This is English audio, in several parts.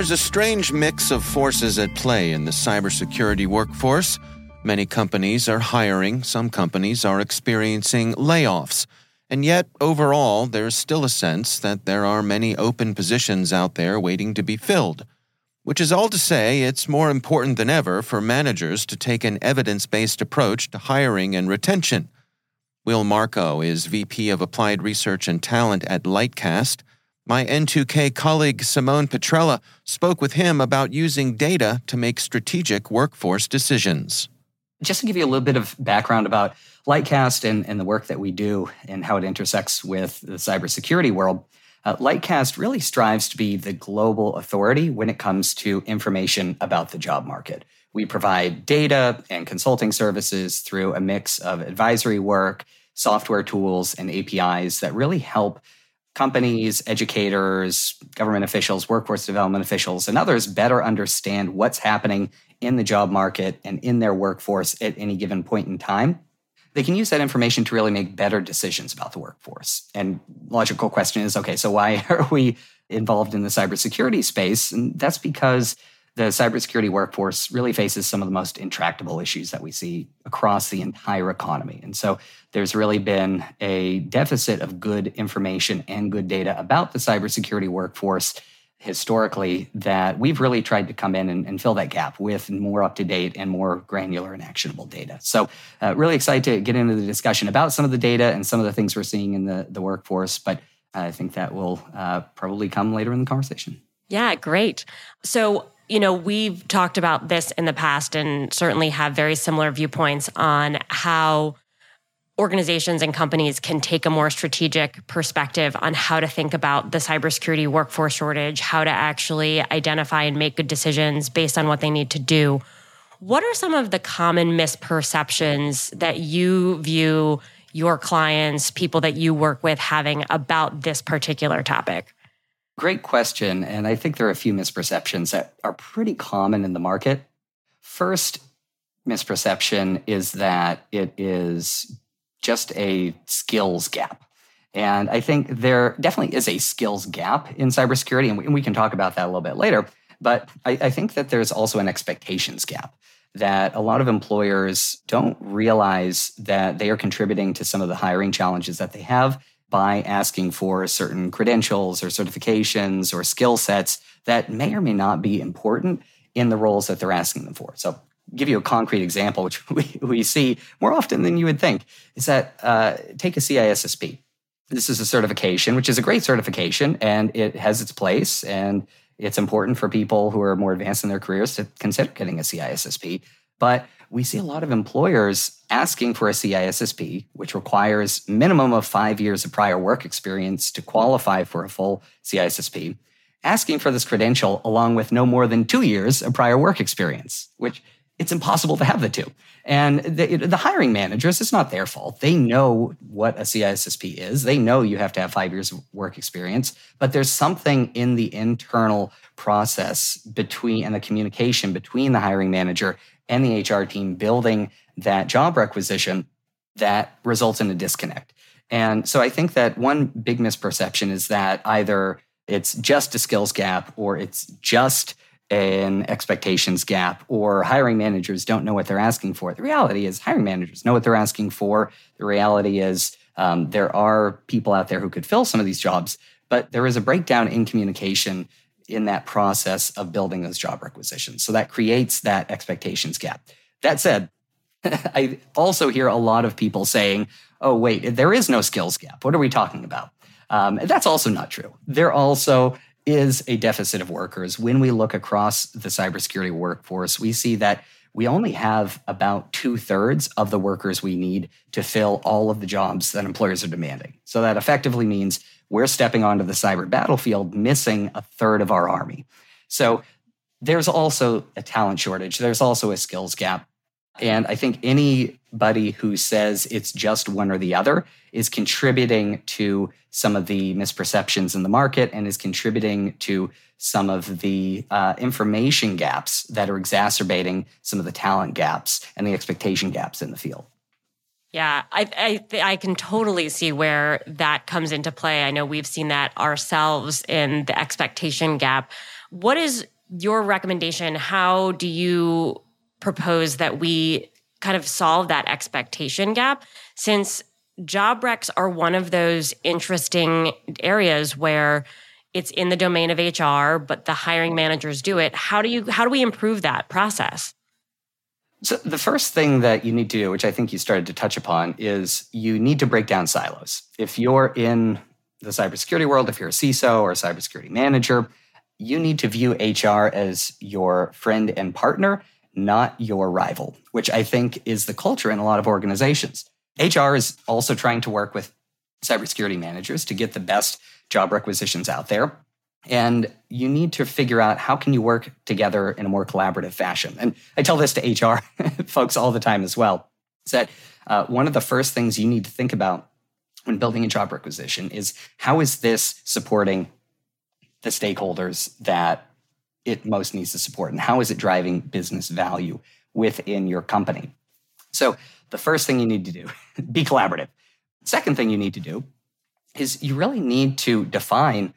There's a strange mix of forces at play in the cybersecurity workforce. Many companies are hiring, some companies are experiencing layoffs. And yet, overall, there's still a sense that there are many open positions out there waiting to be filled. Which is all to say, it's more important than ever for managers to take an evidence based approach to hiring and retention. Will Markow is VP of Applied Research and Talent at Lightcast. My N2K colleague Simone Petrella spoke with him about using data to make strategic workforce decisions. Just to give you a little bit of background about Lightcast and, and the work that we do and how it intersects with the cybersecurity world, uh, Lightcast really strives to be the global authority when it comes to information about the job market. We provide data and consulting services through a mix of advisory work, software tools, and APIs that really help companies, educators, government officials, workforce development officials, and others better understand what's happening in the job market and in their workforce at any given point in time. They can use that information to really make better decisions about the workforce. And logical question is okay, so why are we involved in the cybersecurity space? And that's because the cybersecurity workforce really faces some of the most intractable issues that we see across the entire economy. And so there's really been a deficit of good information and good data about the cybersecurity workforce historically that we've really tried to come in and, and fill that gap with more up to date and more granular and actionable data. So, uh, really excited to get into the discussion about some of the data and some of the things we're seeing in the, the workforce. But I think that will uh, probably come later in the conversation. Yeah, great. So, you know, we've talked about this in the past and certainly have very similar viewpoints on how organizations and companies can take a more strategic perspective on how to think about the cybersecurity workforce shortage, how to actually identify and make good decisions based on what they need to do. What are some of the common misperceptions that you view your clients, people that you work with, having about this particular topic? Great question. And I think there are a few misperceptions that are pretty common in the market. First misperception is that it is just a skills gap. And I think there definitely is a skills gap in cybersecurity, and we, and we can talk about that a little bit later. But I, I think that there's also an expectations gap that a lot of employers don't realize that they are contributing to some of the hiring challenges that they have by asking for certain credentials or certifications or skill sets that may or may not be important in the roles that they're asking them for. So give you a concrete example, which we, we see more often than you would think, is that uh, take a CISSP. This is a certification, which is a great certification, and it has its place, and it's important for people who are more advanced in their careers to consider getting a CISSP. But we see a lot of employers asking for a CISSP, which requires minimum of five years of prior work experience to qualify for a full CISSP, asking for this credential along with no more than two years of prior work experience, which it's impossible to have the two. And the, the, hiring managers, it's not their fault. They know what a CISSP is. They know you have to have five years of work experience, but there's something in the internal process between and the communication between the hiring manager and the HR team building that job requisition that results in a disconnect. And so I think that one big misperception is that either it's just a skills gap or it's just an expectations gap or hiring managers don't know what they're asking for. The reality is, hiring managers know what they're asking for. The reality is, um, there are people out there who could fill some of these jobs, but there is a breakdown in communication in that process of building those job requisitions. So that creates that expectations gap. That said, I also hear a lot of people saying, oh, wait, there is no skills gap. What are we talking about? Um, that's also not true. There also is a deficit of workers. When we look across the cybersecurity workforce, we see that we only have about two thirds of the workers we need to fill all of the jobs that employers are demanding. So that effectively means we're stepping onto the cyber battlefield missing a third of our army. So there's also a talent shortage, there's also a skills gap. And I think anybody who says it's just one or the other is contributing to some of the misperceptions in the market and is contributing to some of the uh, information gaps that are exacerbating some of the talent gaps and the expectation gaps in the field. Yeah, I I, I can totally see where that comes into play. I know we've seen that ourselves in the expectation gap. What is your recommendation? How do you propose that we kind of solve that expectation gap? Since job recs are one of those interesting areas where it's in the domain of HR, but the hiring managers do it. How do you how do we improve that process? So the first thing that you need to do, which I think you started to touch upon, is you need to break down silos. If you're in the cybersecurity world, if you're a CISO or a cybersecurity manager, you need to view HR as your friend and partner, not your rival, which I think is the culture in a lot of organizations. HR is also trying to work with cybersecurity managers to get the best job requisitions out there. And you need to figure out how can you work together in a more collaborative fashion. And I tell this to HR folks all the time as well. Is that uh, one of the first things you need to think about when building a job requisition is how is this supporting the stakeholders that it most needs to support, and how is it driving business value within your company? So the first thing you need to do be collaborative. Second thing you need to do is you really need to define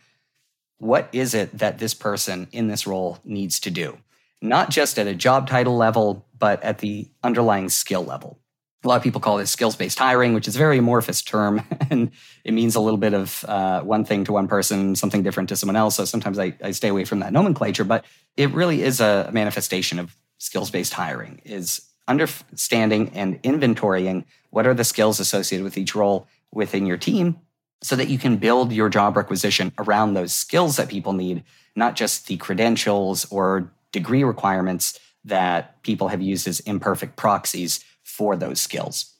what is it that this person in this role needs to do, not just at a job title level, but at the underlying skill level. A lot of people call this skills based hiring, which is a very amorphous term, and it means a little bit of uh, one thing to one person, something different to someone else. So sometimes I, I stay away from that nomenclature, but it really is a manifestation of skills based hiring. Is understanding and inventorying what are the skills associated with each role within your team so that you can build your job requisition around those skills that people need, not just the credentials or degree requirements that people have used as imperfect proxies for those skills.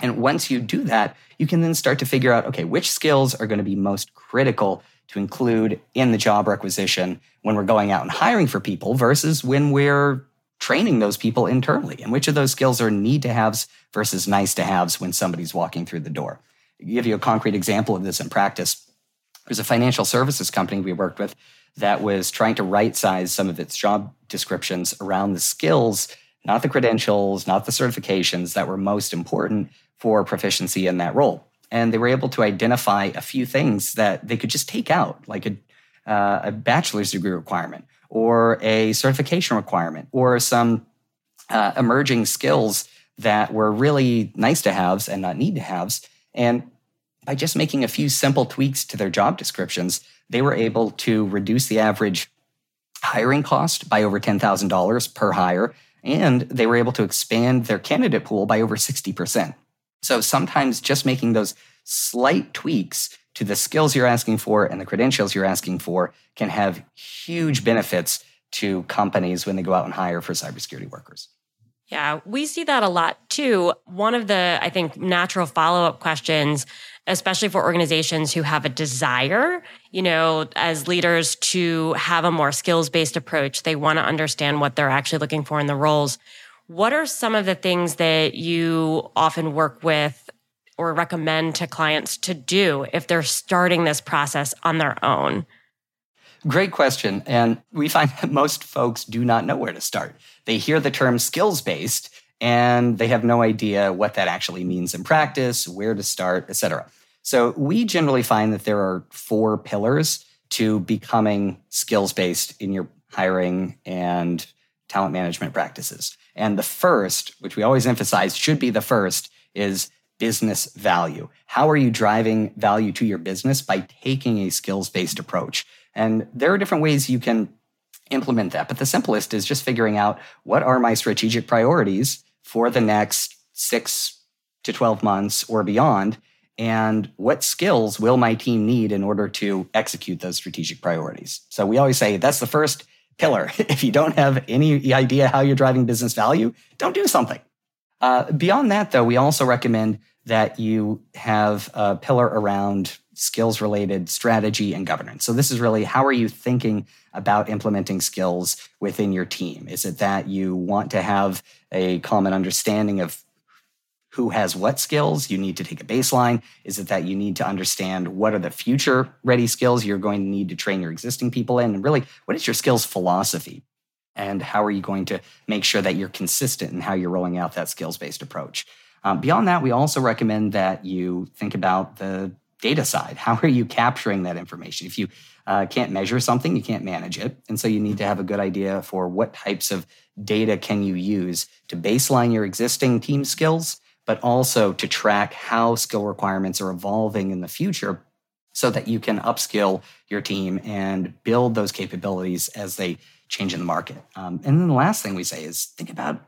And once you do that, you can then start to figure out okay, which skills are going to be most critical to include in the job requisition when we're going out and hiring for people versus when we're training those people internally and which of those skills are need to haves versus nice to haves when somebody's walking through the door. I'll give you a concrete example of this in practice. There's a financial services company we worked with that was trying to right size some of its job descriptions around the skills, not the credentials, not the certifications that were most important for proficiency in that role. And they were able to identify a few things that they could just take out, like a, uh, a bachelor's degree requirement or a certification requirement or some uh, emerging skills that were really nice to haves and not need to haves. And by just making a few simple tweaks to their job descriptions, they were able to reduce the average hiring cost by over $10,000 per hire. And they were able to expand their candidate pool by over 60%. So sometimes just making those slight tweaks to the skills you're asking for and the credentials you're asking for can have huge benefits to companies when they go out and hire for cybersecurity workers. Yeah, we see that a lot too. One of the, I think, natural follow up questions, especially for organizations who have a desire, you know, as leaders to have a more skills based approach, they want to understand what they're actually looking for in the roles. What are some of the things that you often work with or recommend to clients to do if they're starting this process on their own? Great question. And we find that most folks do not know where to start. They hear the term skills based and they have no idea what that actually means in practice, where to start, et cetera. So we generally find that there are four pillars to becoming skills based in your hiring and talent management practices. And the first, which we always emphasize should be the first, is business value. How are you driving value to your business by taking a skills based approach? And there are different ways you can implement that. But the simplest is just figuring out what are my strategic priorities for the next six to 12 months or beyond? And what skills will my team need in order to execute those strategic priorities? So we always say that's the first pillar. if you don't have any idea how you're driving business value, don't do something. Uh, beyond that, though, we also recommend that you have a pillar around skills related strategy and governance. So, this is really how are you thinking about implementing skills within your team? Is it that you want to have a common understanding of who has what skills? You need to take a baseline. Is it that you need to understand what are the future ready skills you're going to need to train your existing people in? And really, what is your skills philosophy? And how are you going to make sure that you're consistent in how you're rolling out that skills based approach? Um, beyond that, we also recommend that you think about the data side. How are you capturing that information? If you uh, can't measure something, you can't manage it. And so you need to have a good idea for what types of data can you use to baseline your existing team skills, but also to track how skill requirements are evolving in the future so that you can upskill your team and build those capabilities as they change in the market. Um, and then the last thing we say is think about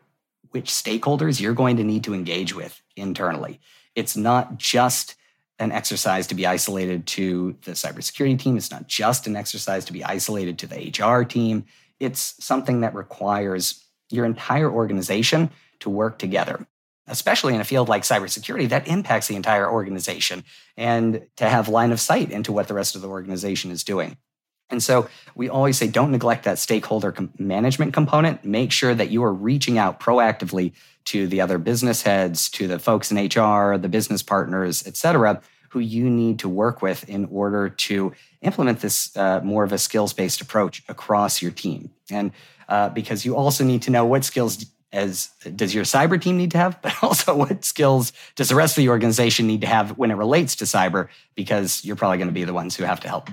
which stakeholders you're going to need to engage with internally. It's not just an exercise to be isolated to the cybersecurity team. It's not just an exercise to be isolated to the HR team. It's something that requires your entire organization to work together, especially in a field like cybersecurity that impacts the entire organization and to have line of sight into what the rest of the organization is doing. And so we always say don't neglect that stakeholder com- management component. Make sure that you are reaching out proactively to the other business heads, to the folks in HR, the business partners, et cetera, who you need to work with in order to implement this uh, more of a skills based approach across your team. And uh, because you also need to know what skills as does your cyber team need to have, but also what skills does the rest of the organization need to have when it relates to cyber, because you're probably going to be the ones who have to help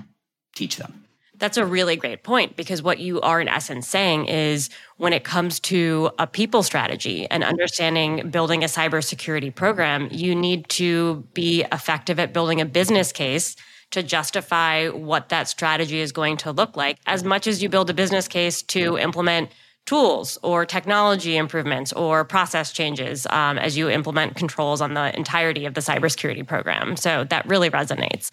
teach them. That's a really great point because what you are in essence saying is when it comes to a people strategy and understanding building a cybersecurity program, you need to be effective at building a business case to justify what that strategy is going to look like as much as you build a business case to implement tools or technology improvements or process changes um, as you implement controls on the entirety of the cybersecurity program. So that really resonates.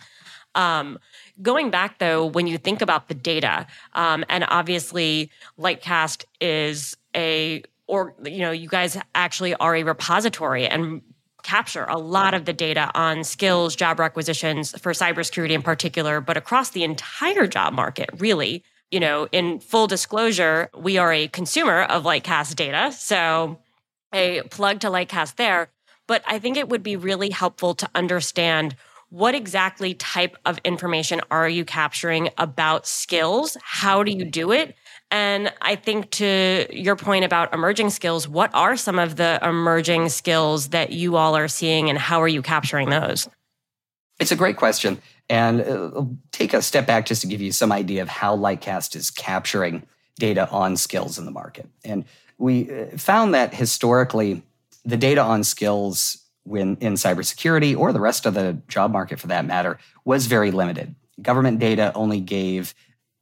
Um, Going back though, when you think about the data, um, and obviously Lightcast is a or you know you guys actually are a repository and capture a lot of the data on skills, job requisitions for cybersecurity in particular, but across the entire job market, really. You know, in full disclosure, we are a consumer of Lightcast data. So a plug to Lightcast there. But I think it would be really helpful to understand what exactly type of information are you capturing about skills? How do you do it? And I think to your point about emerging skills, what are some of the emerging skills that you all are seeing and how are you capturing those? It's a great question. And uh, take a step back just to give you some idea of how Lightcast is capturing data on skills in the market. And we uh, found that historically, the data on skills when in cybersecurity or the rest of the job market for that matter was very limited. Government data only gave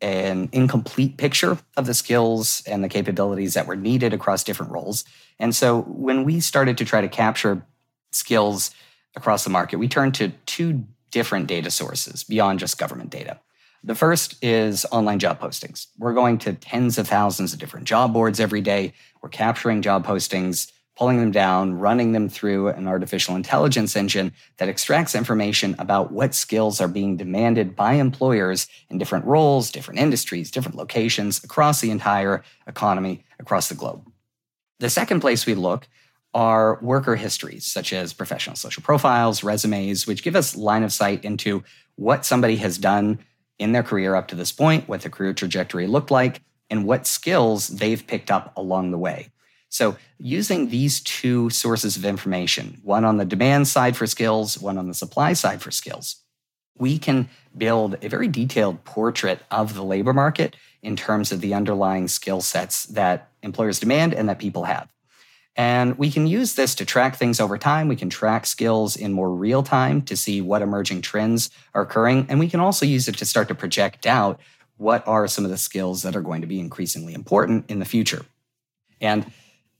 an incomplete picture of the skills and the capabilities that were needed across different roles. And so when we started to try to capture skills across the market, we turned to two different data sources beyond just government data. The first is online job postings. We're going to tens of thousands of different job boards every day. We're capturing job postings pulling them down, running them through an artificial intelligence engine that extracts information about what skills are being demanded by employers in different roles, different industries, different locations across the entire economy, across the globe. The second place we look are worker histories, such as professional social profiles, resumes, which give us line of sight into what somebody has done in their career up to this point, what their career trajectory looked like, and what skills they've picked up along the way. So, using these two sources of information, one on the demand side for skills, one on the supply side for skills, we can build a very detailed portrait of the labor market in terms of the underlying skill sets that employers demand and that people have. And we can use this to track things over time. We can track skills in more real time to see what emerging trends are occurring. And we can also use it to start to project out what are some of the skills that are going to be increasingly important in the future. And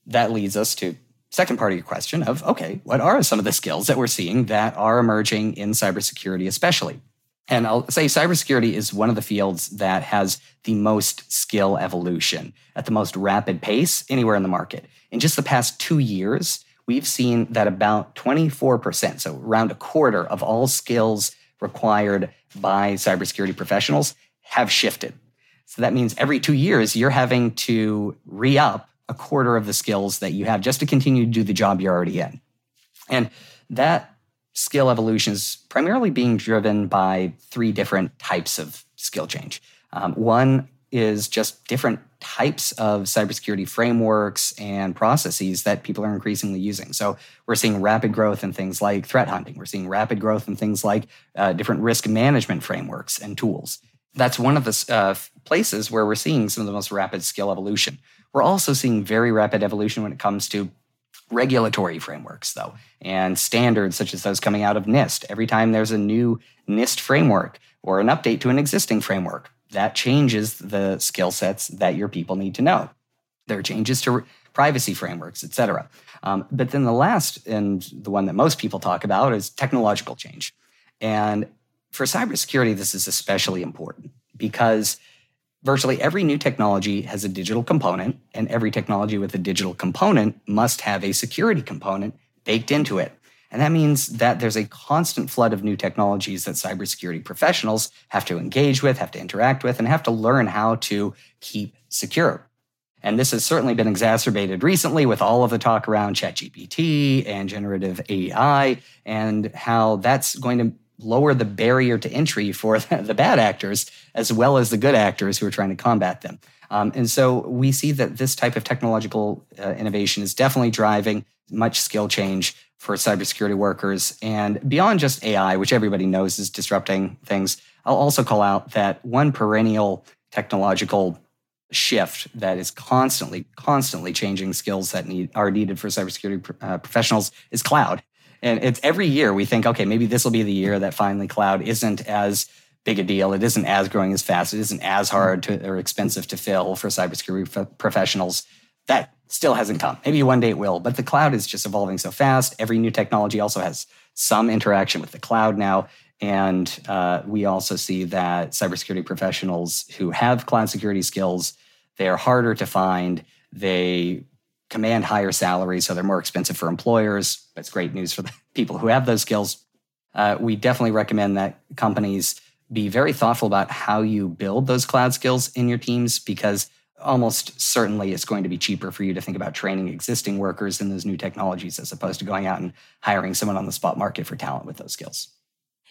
that leads us to second part of your question of okay, what are some of the skills that we're seeing that are emerging in cybersecurity, especially? And I'll say cybersecurity is one of the fields that has the most skill evolution at the most rapid pace anywhere in the market. In just the past two years, we've seen that about 24%, so around a quarter of all skills required by cybersecurity professionals have shifted. So that means every two years, you're having to re up a quarter of the skills that you have just to continue to do the job you're already in. And that skill evolution is primarily being driven by three different types of skill change. Um, one is just different types of cybersecurity frameworks and processes that people are increasingly using. So we're seeing rapid growth in things like threat hunting. We're seeing rapid growth in things like uh, different risk management frameworks and tools. That's one of the uh, places where we're seeing some of the most rapid skill evolution. We're also seeing very rapid evolution when it comes to regulatory frameworks, though, and standards such as those coming out of NIST. Every time there's a new NIST framework or an update to an existing framework, that changes the skill sets that your people need to know. There are changes to privacy frameworks, et cetera. Um, but then the last, and the one that most people talk about, is technological change. And for cybersecurity, this is especially important because virtually every new technology has a digital component, and every technology with a digital component must have a security component baked into it. And that means that there's a constant flood of new technologies that cybersecurity professionals have to engage with, have to interact with, and have to learn how to keep secure. And this has certainly been exacerbated recently with all of the talk around ChatGPT and generative AI and how that's going to lower the barrier to entry for the bad actors as well as the good actors who are trying to combat them. Um, and so we see that this type of technological uh, innovation is definitely driving much skill change for cybersecurity workers. And beyond just AI, which everybody knows is disrupting things, I'll also call out that one perennial technological shift that is constantly, constantly changing skills that need, are needed for cybersecurity uh, professionals is cloud. And it's every year we think, okay, maybe this will be the year that finally cloud isn't as big a deal. It isn't as growing as fast. It isn't as hard to, or expensive to fill for cybersecurity professionals. That still hasn't come. Maybe one day it will, but the cloud is just evolving so fast. Every new technology also has some interaction with the cloud now. And uh, we also see that cybersecurity professionals who have cloud security skills, they are harder to find. They command higher salaries, so they're more expensive for employers. That's great news for the people who have those skills. Uh, we definitely recommend that companies be very thoughtful about how you build those cloud skills in your teams because almost certainly it's going to be cheaper for you to think about training existing workers in those new technologies as opposed to going out and hiring someone on the spot market for talent with those skills.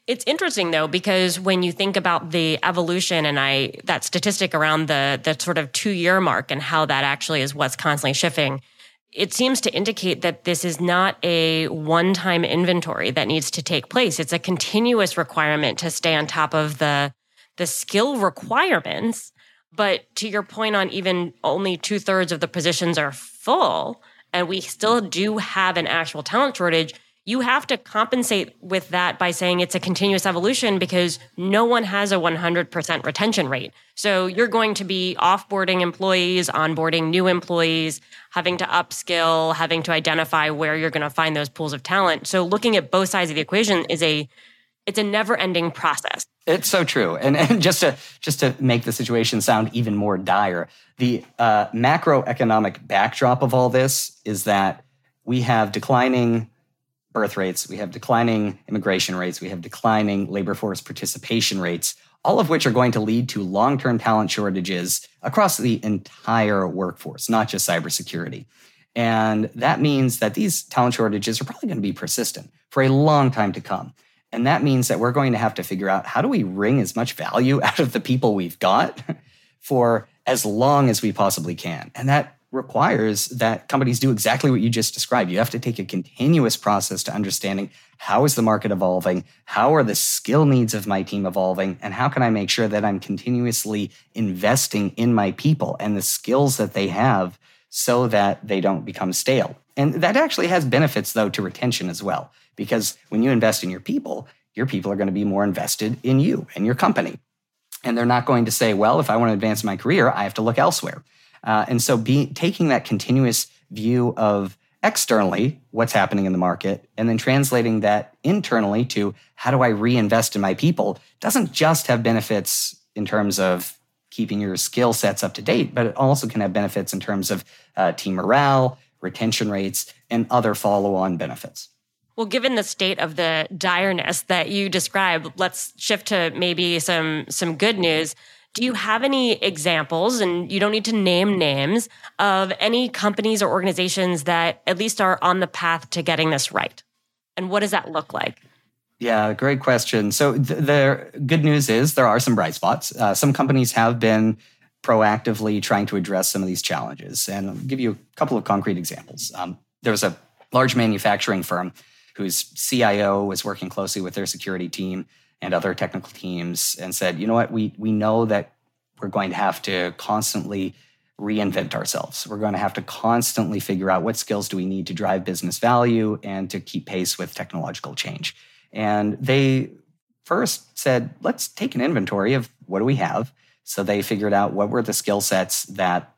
It's interesting though because when you think about the evolution and I that statistic around the the sort of 2 year mark and how that actually is what's constantly shifting it seems to indicate that this is not a one time inventory that needs to take place. It's a continuous requirement to stay on top of the the skill requirements. But to your point on even only two thirds of the positions are full, and we still do have an actual talent shortage, you have to compensate with that by saying it's a continuous evolution because no one has a 100% retention rate. So you're going to be offboarding employees, onboarding new employees, having to upskill, having to identify where you're going to find those pools of talent. So looking at both sides of the equation is a it's a never-ending process. It's so true, and, and just to just to make the situation sound even more dire, the uh, macroeconomic backdrop of all this is that we have declining birth rates, we have declining immigration rates, we have declining labor force participation rates, all of which are going to lead to long-term talent shortages across the entire workforce, not just cybersecurity. And that means that these talent shortages are probably going to be persistent for a long time to come. And that means that we're going to have to figure out how do we wring as much value out of the people we've got for as long as we possibly can. And that requires that companies do exactly what you just described. You have to take a continuous process to understanding how is the market evolving? How are the skill needs of my team evolving? And how can I make sure that I'm continuously investing in my people and the skills that they have so that they don't become stale? And that actually has benefits, though, to retention as well. Because when you invest in your people, your people are going to be more invested in you and your company. And they're not going to say, well, if I want to advance my career, I have to look elsewhere. Uh, and so be, taking that continuous view of externally what's happening in the market and then translating that internally to how do I reinvest in my people doesn't just have benefits in terms of keeping your skill sets up to date, but it also can have benefits in terms of uh, team morale, retention rates, and other follow on benefits. Well, given the state of the direness that you described, let's shift to maybe some some good news. Do you have any examples, and you don't need to name names, of any companies or organizations that at least are on the path to getting this right? And what does that look like? Yeah, great question. So th- the good news is there are some bright spots. Uh, some companies have been proactively trying to address some of these challenges, and I'll give you a couple of concrete examples. Um, there was a large manufacturing firm whose CIO was working closely with their security team and other technical teams and said, you know what, we, we know that we're going to have to constantly reinvent ourselves. We're going to have to constantly figure out what skills do we need to drive business value and to keep pace with technological change. And they first said, let's take an inventory of what do we have. So they figured out what were the skill sets that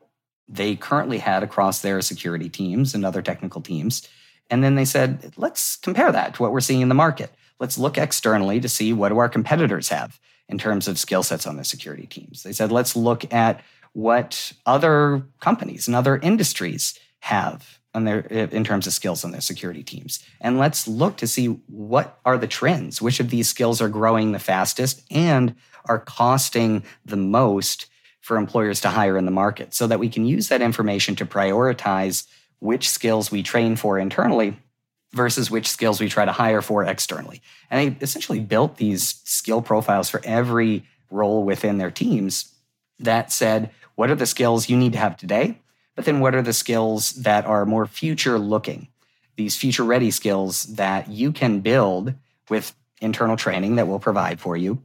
they currently had across their security teams and other technical teams. And then they said, let's compare that to what we're seeing in the market. Let's look externally to see what do our competitors have in terms of skill sets on the security teams. They said, let's look at what other companies and other industries have on their, in terms of skills on their security teams. And let's look to see what are the trends, which of these skills are growing the fastest and are costing the most for employers to hire in the market so that we can use that information to prioritize which skills we train for internally versus which skills we try to hire for externally. And they essentially built these skill profiles for every role within their teams that said, what are the skills you need to have today? But then what are the skills that are more future looking? These future ready skills that you can build with internal training that we'll provide for you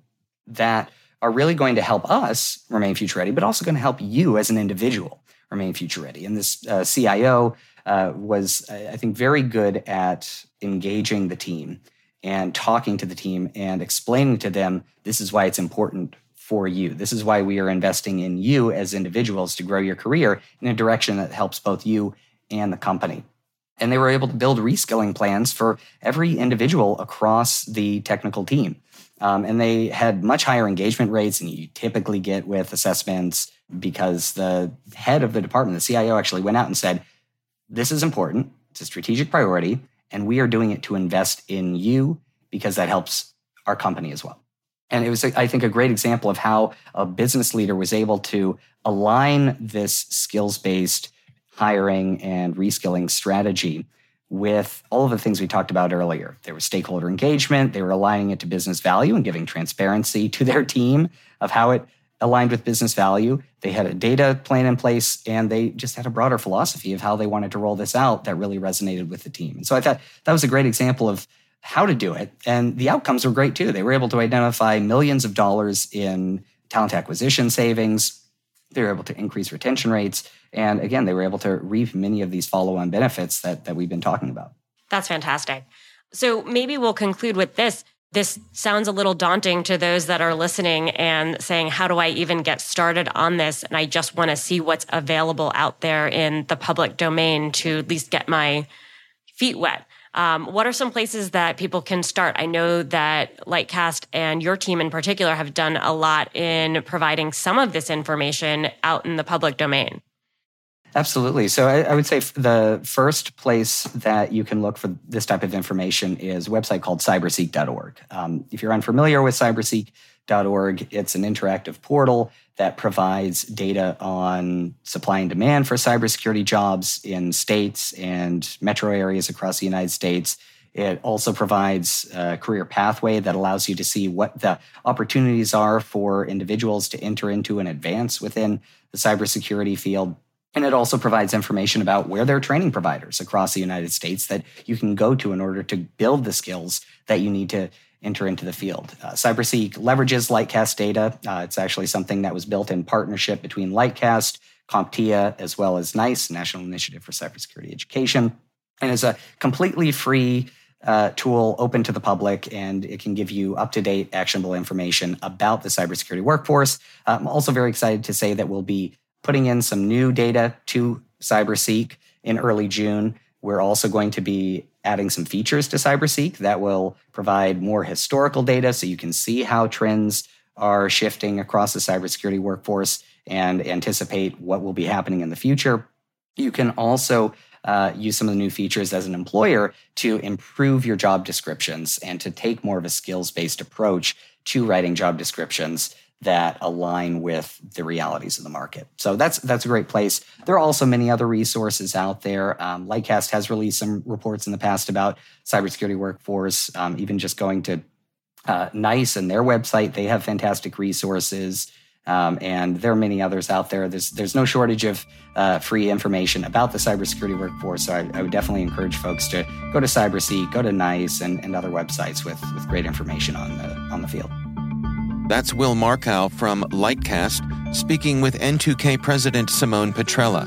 that are really going to help us remain future ready, but also going to help you as an individual remain future ready. And this uh, CIO uh, was, I think, very good at engaging the team and talking to the team and explaining to them this is why it's important for you. This is why we are investing in you as individuals to grow your career in a direction that helps both you and the company. And they were able to build reskilling plans for every individual across the technical team. Um, and they had much higher engagement rates than you typically get with assessments because the head of the department, the CIO, actually went out and said, This is important. It's a strategic priority. And we are doing it to invest in you because that helps our company as well. And it was, I think, a great example of how a business leader was able to align this skills based hiring and reskilling strategy with all of the things we talked about earlier. There was stakeholder engagement, they were aligning it to business value and giving transparency to their team of how it aligned with business value. They had a data plan in place and they just had a broader philosophy of how they wanted to roll this out that really resonated with the team. And so I thought that was a great example of how to do it. And the outcomes were great too. They were able to identify millions of dollars in talent acquisition savings. They were able to increase retention rates and again, they were able to reap many of these follow on benefits that, that we've been talking about. That's fantastic. So maybe we'll conclude with this. This sounds a little daunting to those that are listening and saying, How do I even get started on this? And I just want to see what's available out there in the public domain to at least get my feet wet. Um, what are some places that people can start? I know that Lightcast and your team in particular have done a lot in providing some of this information out in the public domain. Absolutely. So I, I, would say the first place that you can look for this type of information is a website called cyberseek.org. Um, if you're unfamiliar with cyberseek.org, it's an interactive portal that provides data on supply and demand for cybersecurity jobs in states and metro areas across the United States. It also provides a career pathway that allows you to see what the opportunities are for individuals to enter into and advance within the cybersecurity field. And it also provides information about where there are training providers across the United States that you can go to in order to build the skills that you need to enter into the field. Uh, CyberSeek leverages Lightcast data. Uh, it's actually something that was built in partnership between Lightcast, CompTIA, as well as NICE, National Initiative for Cybersecurity Education, and is a completely free uh, tool open to the public, and it can give you up to date, actionable information about the cybersecurity workforce. I'm also very excited to say that we'll be putting in some new data to CyberSeek in early June We're also going to be adding some features to CyberSeek that will provide more historical data so you can see how trends are shifting across the cybersecurity workforce and anticipate what will be happening in the future. You can also uh, use some of the new features as an employer to improve your job descriptions and to take more of a skills based approach to writing job descriptions that align with the realities of the market. So that's that's a great place. There are also many other resources out there. Um, Lightcast has released some reports in the past about cybersecurity workforce. Um, even just going to uh, NICE and their website, they have fantastic resources. Um, and there are many others out there. There's there's no shortage of uh, free information about the cybersecurity workforce. So I, I, would definitely encourage folks to go to CyberSeek, go to NICE, and, and other websites with with great information on the on the field. That's Will Markow from Lightcast speaking with N2K President Simone Petrella.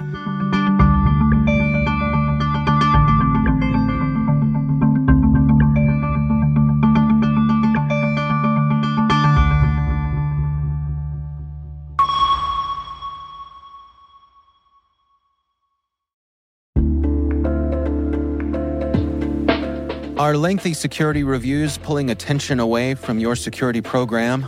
Are lengthy security reviews pulling attention away from your security program?